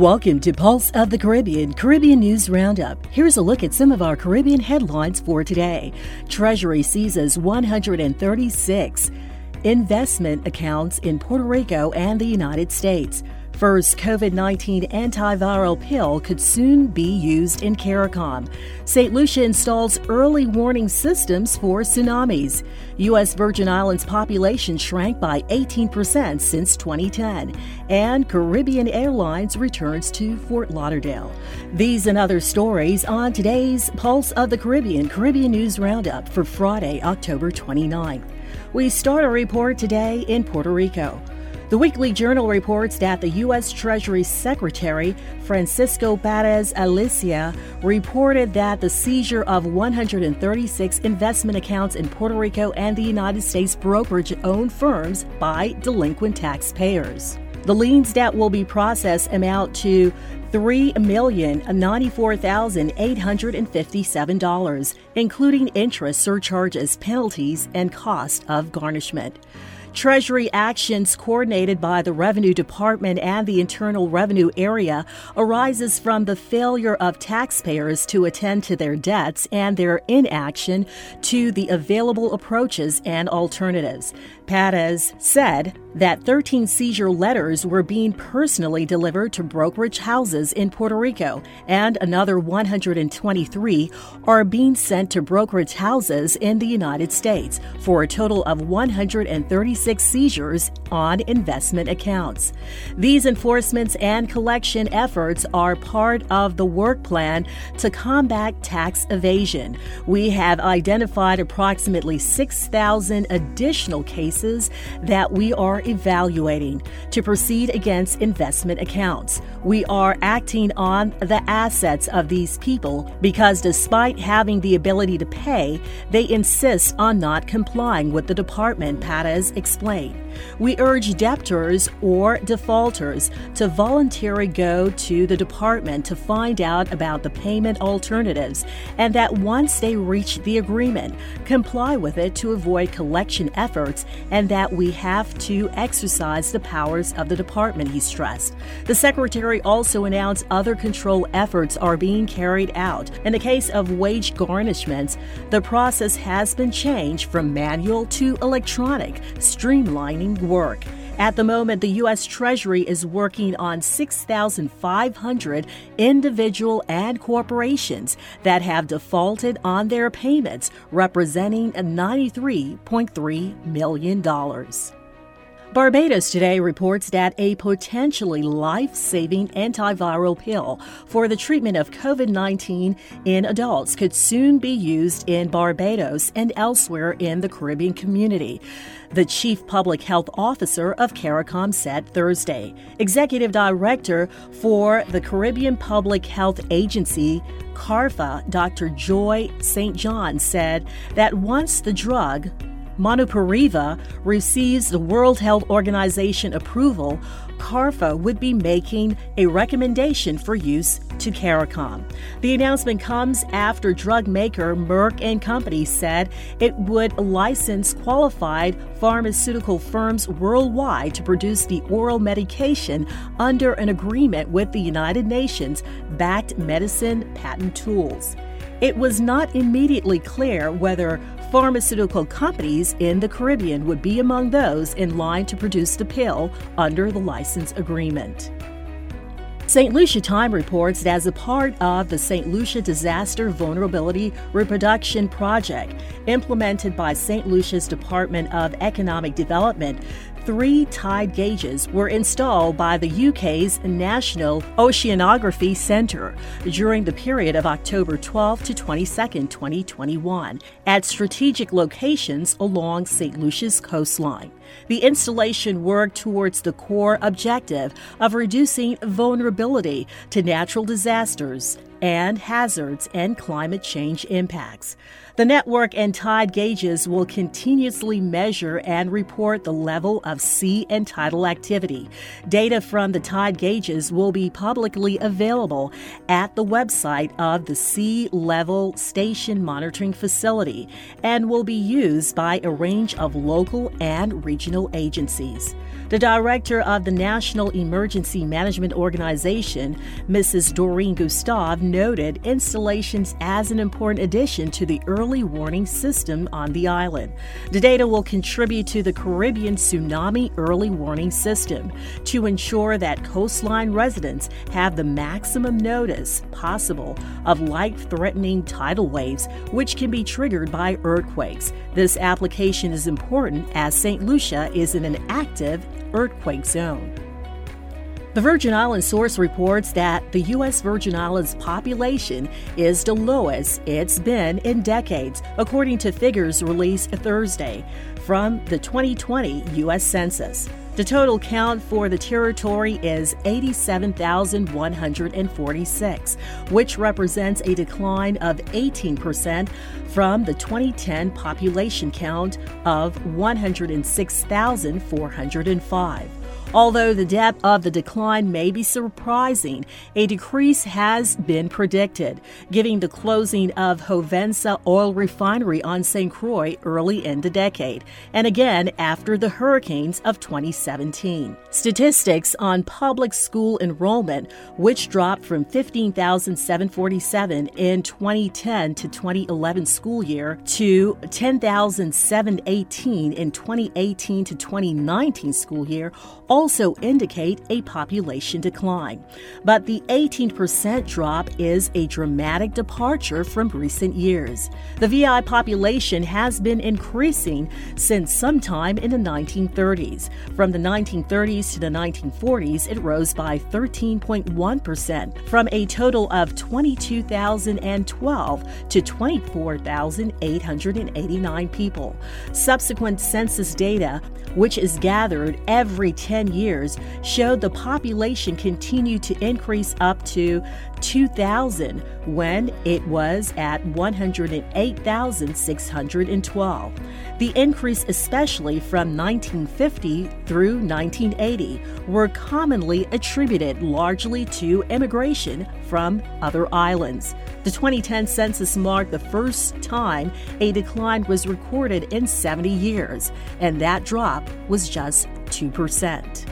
Welcome to Pulse of the Caribbean, Caribbean News Roundup. Here's a look at some of our Caribbean headlines for today. Treasury seizes 136 investment accounts in Puerto Rico and the United States. First COVID 19 antiviral pill could soon be used in CARICOM. St. Lucia installs early warning systems for tsunamis. U.S. Virgin Islands population shrank by 18% since 2010. And Caribbean Airlines returns to Fort Lauderdale. These and other stories on today's Pulse of the Caribbean Caribbean News Roundup for Friday, October 29th. We start a report today in Puerto Rico. The Weekly Journal reports that the U.S. Treasury Secretary Francisco Perez Alicea reported that the seizure of 136 investment accounts in Puerto Rico and the United States brokerage owned firms by delinquent taxpayers. The liens that will be processed amount to $3,094,857, including interest, surcharges, penalties, and cost of garnishment. Treasury actions coordinated by the Revenue Department and the Internal Revenue Area arises from the failure of taxpayers to attend to their debts and their inaction to the available approaches and alternatives. Perez said that 13 seizure letters were being personally delivered to brokerage houses in Puerto Rico, and another 123 are being sent to brokerage houses in the United States for a total of 136 seizures on investment accounts. These enforcements and collection efforts are part of the work plan to combat tax evasion. We have identified approximately 6,000 additional cases that we are evaluating to proceed against investment accounts. We are acting on the assets of these people because despite having the ability to pay, they insist on not complying with the department, Perez explained. We urge debtors or defaulters to voluntarily go to the department to find out about the payment alternatives and that once they reach the agreement, comply with it to avoid collection efforts and that we have to exercise the powers of the department, he stressed. The secretary also announced other control efforts are being carried out. In the case of wage garnishments, the process has been changed from manual to electronic, streamlining work. At the moment, the U.S. Treasury is working on 6,500 individual and corporations that have defaulted on their payments, representing $93.3 million. Barbados Today reports that a potentially life saving antiviral pill for the treatment of COVID 19 in adults could soon be used in Barbados and elsewhere in the Caribbean community. The chief public health officer of CARICOM said Thursday. Executive director for the Caribbean Public Health Agency, CARPHA, Dr. Joy St. John, said that once the drug, Molnupiravir receives the World Health Organization approval, CARPHA would be making a recommendation for use to CARICOM. The announcement comes after drug maker Merck and Company said it would license qualified pharmaceutical firms worldwide to produce the oral medication under an agreement with the United Nations backed medicine patent tools. It was not immediately clear whether pharmaceutical companies in the Caribbean would be among those in line to produce the pill under the license agreement. St. Lucia Time reports that as a part of the St. Lucia Disaster Vulnerability Reproduction Project, implemented by St. Lucia's Department of Economic Development, three tide gauges were installed by the UK's National Oceanography Centre during the period of October 12 to 22, 2021, at strategic locations along St. Lucia's coastline. The installation worked towards the core objective of reducing vulnerability to natural disasters and hazards and climate change impacts. The network and tide gauges will continuously measure and report the level of sea and tidal activity. Data from the tide gauges will be publicly available at the website of the Sea Level Station Monitoring Facility and will be used by a range of local and regional agencies. The director of the National Emergency Management Organization, Mrs. Dorine Gustave, noted installations as an important addition to the early warning system on the island. The data will contribute to the Caribbean Tsunami Early Warning System to ensure that coastline residents have the maximum notice possible of life threatening tidal waves, which can be triggered by earthquakes. This application is important as St. Lucia is in an active earthquake zone. The Virgin Islands source reports that the U.S. Virgin Islands population is the lowest it's been in decades, according to figures released Thursday from the 2020 U.S. Census. The total count for the territory is 87,146, which represents a decline of 18% from the 2010 population count of 106,405. Although the depth of the decline may be surprising, a decrease has been predicted, giving the closing of Hovensa Oil Refinery on St. Croix early in the decade, and again after the hurricanes of 2017. Statistics on public school enrollment, which dropped from 15,747 in 2010 to 2011 school year to 10,718 in 2018 to 2019 school year, also indicate a population decline. But the 18% drop is a dramatic departure from recent years. The VI population has been increasing since sometime in the 1930s. From the 1930s to the 1940s, it rose by 13.1%, from a total of 22,012 to 24,889 people. Subsequent census data, which is gathered every 10 years showed the population continued to increase up to 2000 when it was at 108,612. The increase, especially from 1950 through 1980, were commonly attributed largely to immigration from other islands. The 2010 census marked the first time a decline was recorded in 70 years, and that drop was just 2%.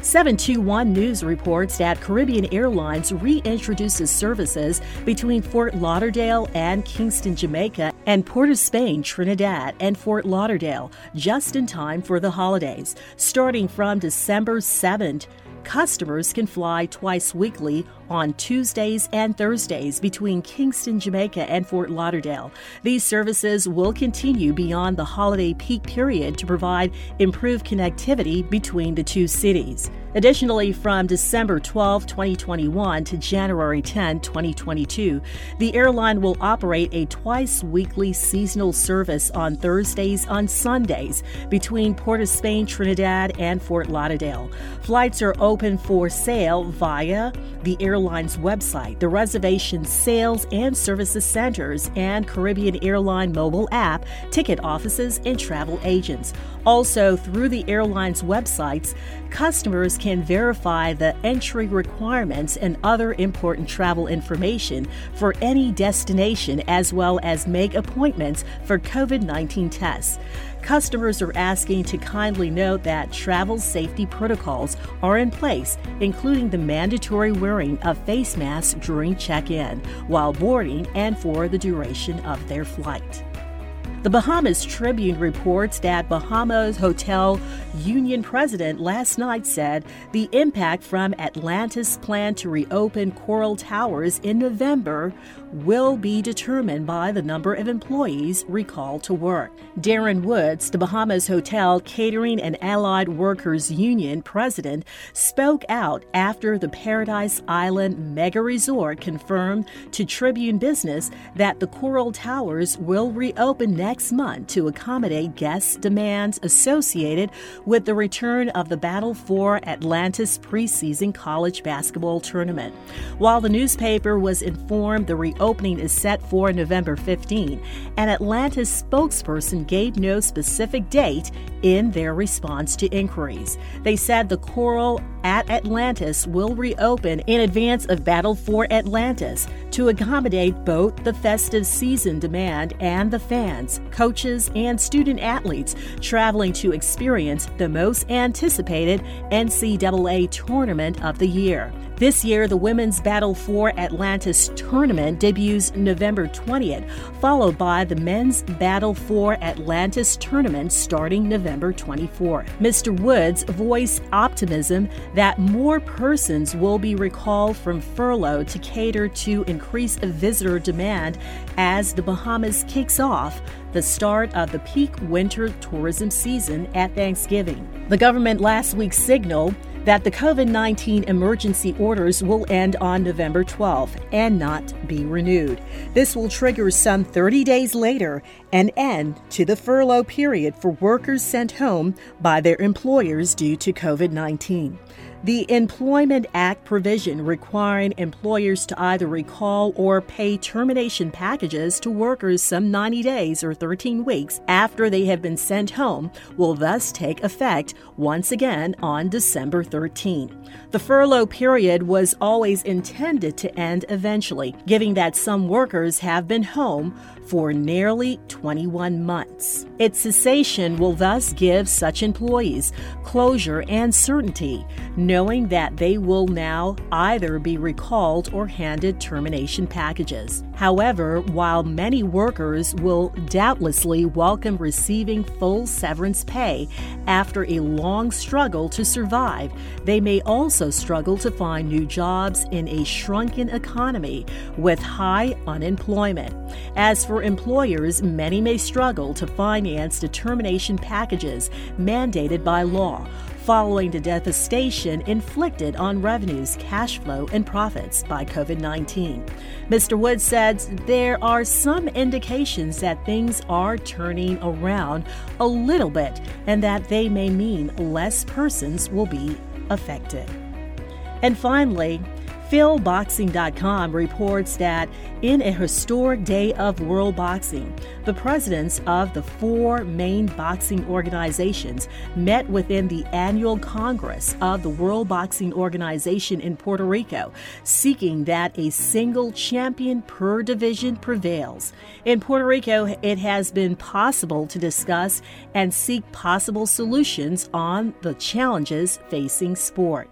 721 News reports that Caribbean Airlines reintroduces services between Fort Lauderdale and Kingston, Jamaica, and Port of Spain, Trinidad, and Fort Lauderdale just in time for the holidays. Starting from December 7th, customers can fly twice weekly on Tuesdays and Thursdays between Kingston, Jamaica, and Fort Lauderdale. These services will continue beyond the holiday peak period to provide improved connectivity between the two cities. Additionally, from December 12, 2021 to January 10, 2022, the airline will operate a twice weekly seasonal service on Thursdays on Sundays between Port of Spain, Trinidad, and Fort Lauderdale. Flights are open for sale via the airline's website, the reservation sales and services centers, and Caribbean Airline mobile app, ticket offices, and travel agents. Also, through the airline's websites, customers can verify the entry requirements and other important travel information for any destination, as well as make appointments for COVID 19 tests. Customers are asking to kindly note that travel safety protocols are in place, including the mandatory wearing of face masks during check in, while boarding, and for the duration of their flight. The Bahamas Tribune reports that Bahamas Hotel Union president last night said the impact from Atlantis' plan to reopen Coral Towers in November will be determined by the number of employees recalled to work. Darren Woods, the Bahamas Hotel Catering and Allied Workers Union president, spoke out after the Paradise Island mega resort confirmed to Tribune Business that the Coral Towers will reopen next month to accommodate guest demands associated with the return of the Battle for Atlantis preseason college basketball tournament. While the newspaper was informed the reopening is set for November 15, an Atlantis spokesperson gave no specific date in their response to inquiries. They said the Coral at Atlantis will reopen in advance of Battle for Atlantis to accommodate both the festive season demand and the fans, coaches, and student athletes traveling to experience the most anticipated NCAA tournament of the year. This year, the Women's Battle for Atlantis tournament debuts November 20th, followed by the Men's Battle for Atlantis tournament starting November 24th. Mr. Woods voiced optimism that more persons will be recalled from furlough to cater to increased visitor demand as the Bahamas kicks off the start of the peak winter tourism season at Thanksgiving. The government last week signaled that the COVID 19 emergency orders will end on November 12th and not be renewed. This will trigger some 30 days later an end to the furlough period for workers sent home by their employers due to COVID 19. The Employment Act provision requiring employers to either recall or pay termination packages to workers some 90 days or 13 weeks after they have been sent home will thus take effect once again on December 13. The furlough period was always intended to end eventually, given that some workers have been home for nearly 21 months. Its cessation will thus give such employees closure and certainty, knowing that they will now either be recalled or handed termination packages. However, while many workers will doubtlessly welcome receiving full severance pay after a long struggle to survive, they may also struggle to find new jobs in a shrunken economy with high unemployment. As for employers, many may struggle to finance determination packages mandated by law following the devastation inflicted on revenues, cash flow, and profits by COVID 19. Mr. Wood said there are some indications that things are turning around a little bit and that they may mean less persons will be affected. And finally, PhilBoxing.com reports that in a historic day of world boxing, the presidents of the four main boxing organizations met within the annual Congress of the World Boxing Organization in Puerto Rico, seeking that a single champion per division prevails. In Puerto Rico, it has been possible to discuss and seek possible solutions on the challenges facing sport.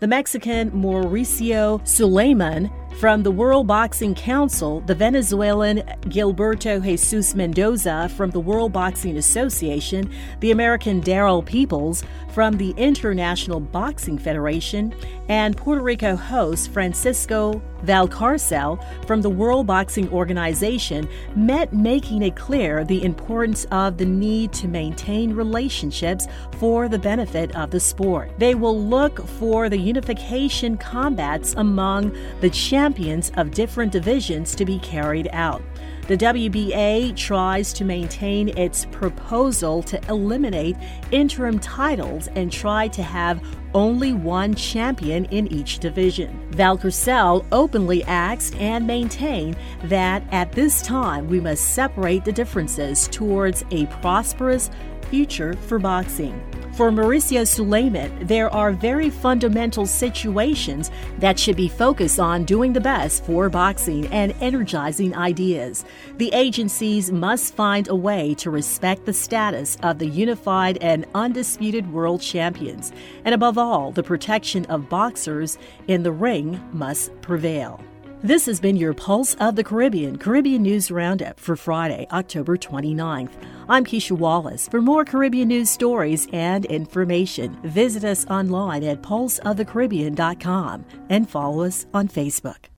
The Mexican Mauricio Sulaiman, from the World Boxing Council, the Venezuelan Gilberto Jesus Mendoza from the World Boxing Association, the American Daryl Peoples from the International Boxing Federation, and Puerto Rico host Francisco Valcarcel from the World Boxing Organization met making it clear the importance of the need to maintain relationships for the benefit of the sport. They will look for the unification combats among the champions of different divisions to be carried out. The WBA tries to maintain its proposal to eliminate interim titles and try to have only one champion in each division. Valcarcel openly asked and maintained that at this time we must separate the differences towards a prosperous future for boxing. For Mauricio Sulaiman, there are very fundamental situations that should be focused on doing the best for boxing and energizing ideas. The agencies must find a way to respect the status of the unified and undisputed world champions. And above all, the protection of boxers in the ring must prevail. This has been your Pulse of the Caribbean Caribbean News Roundup for Friday, October 29th. I'm Keisha Wallace. For more Caribbean news stories and information, visit us online at pulseofthecaribbean.com and follow us on Facebook.